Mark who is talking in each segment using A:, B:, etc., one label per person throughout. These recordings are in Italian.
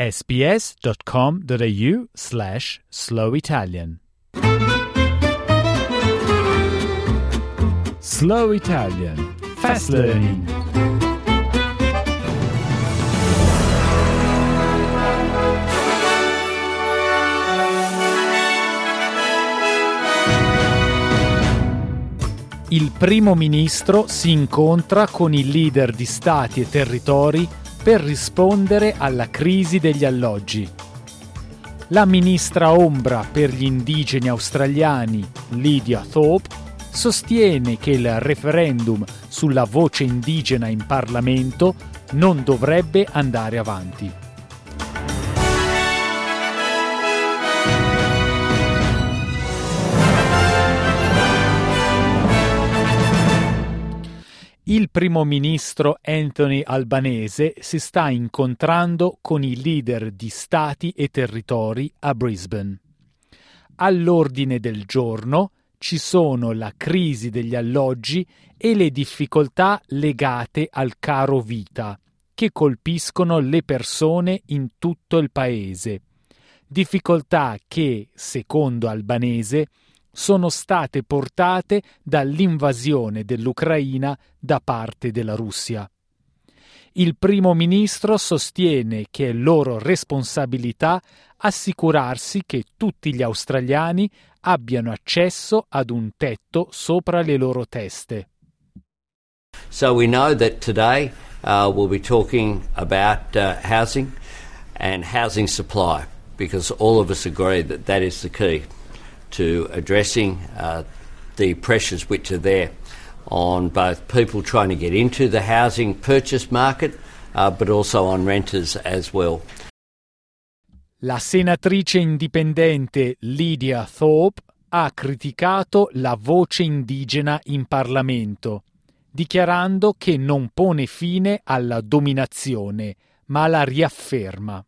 A: sbs.com.au slash slow Italian. Slow Italian Fast Learning Il primo ministro si incontra con i leader di stati e territori per rispondere alla crisi degli alloggi. La ministra ombra per gli indigeni australiani, Lydia Thorpe, sostiene che il referendum sulla voce indigena in Parlamento non dovrebbe andare avanti. Il primo ministro Anthony Albanese si sta incontrando con i leader di stati e territori a Brisbane. All'ordine del giorno ci sono la crisi degli alloggi e le difficoltà legate al caro vita, che colpiscono le persone in tutto il paese. Difficoltà che, secondo Albanese, sono state portate dall'invasione dell'Ucraina da parte della Russia. Il primo ministro sostiene che è loro responsabilità assicurarsi che tutti gli australiani abbiano accesso ad un tetto sopra le loro teste.
B: So we know that today uh, we'll be talking about uh, housing and housing supply because all of us agree that that is the key. To addressing uh, the pressures which are there on both people trying to get into the housing purchase market, uh, but also on renters as well.
A: La senatrice indipendente Lydia Thorpe ha criticato la voce indigena in Parlamento, dichiarando che non pone fine alla dominazione, ma la riafferma.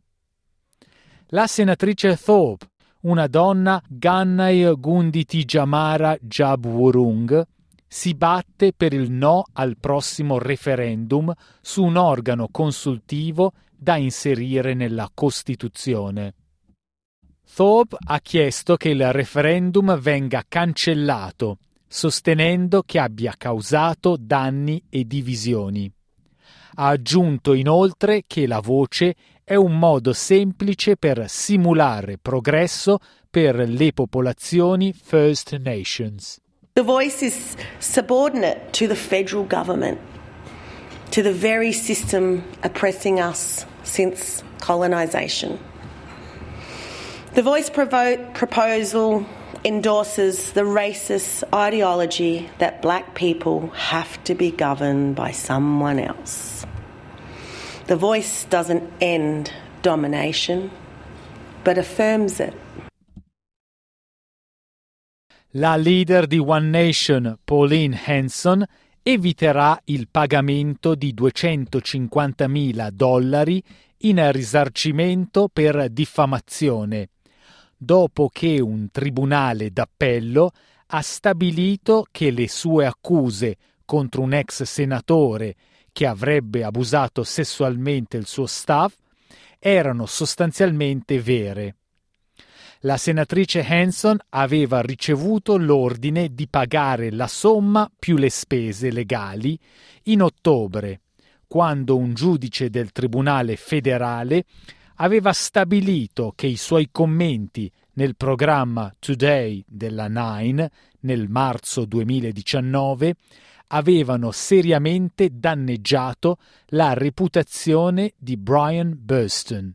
A: La senatrice Thorpe una donna, Gannai Gunditi Jamara Jabwurung, si batte per il no al prossimo referendum su un organo consultivo da inserire nella Costituzione. Thorpe ha chiesto che il referendum venga cancellato, sostenendo che abbia causato danni e divisioni. Ha aggiunto inoltre che la voce è un modo semplice per simulare progresso per le popolazioni First Nations.
C: The voice is subordinate to the federal government, to the very system oppressing us since colonisation. The voice provo- proposal endorses the racist ideology that black people have to be governed by someone else. The voice doesn't end domination, but affirms it.
A: La leader di One Nation, Pauline Hanson, eviterà il pagamento di 250.000 dollari in risarcimento per diffamazione, dopo che un tribunale d'appello ha stabilito che le sue accuse contro un ex senatore che avrebbe abusato sessualmente il suo staff erano sostanzialmente vere. La senatrice Hanson aveva ricevuto l'ordine di pagare la somma più le spese legali in ottobre, quando un giudice del Tribunale federale aveva stabilito che i suoi commenti nel programma Today della Nine nel marzo 2019 avevano seriamente danneggiato la reputazione di Brian Burston.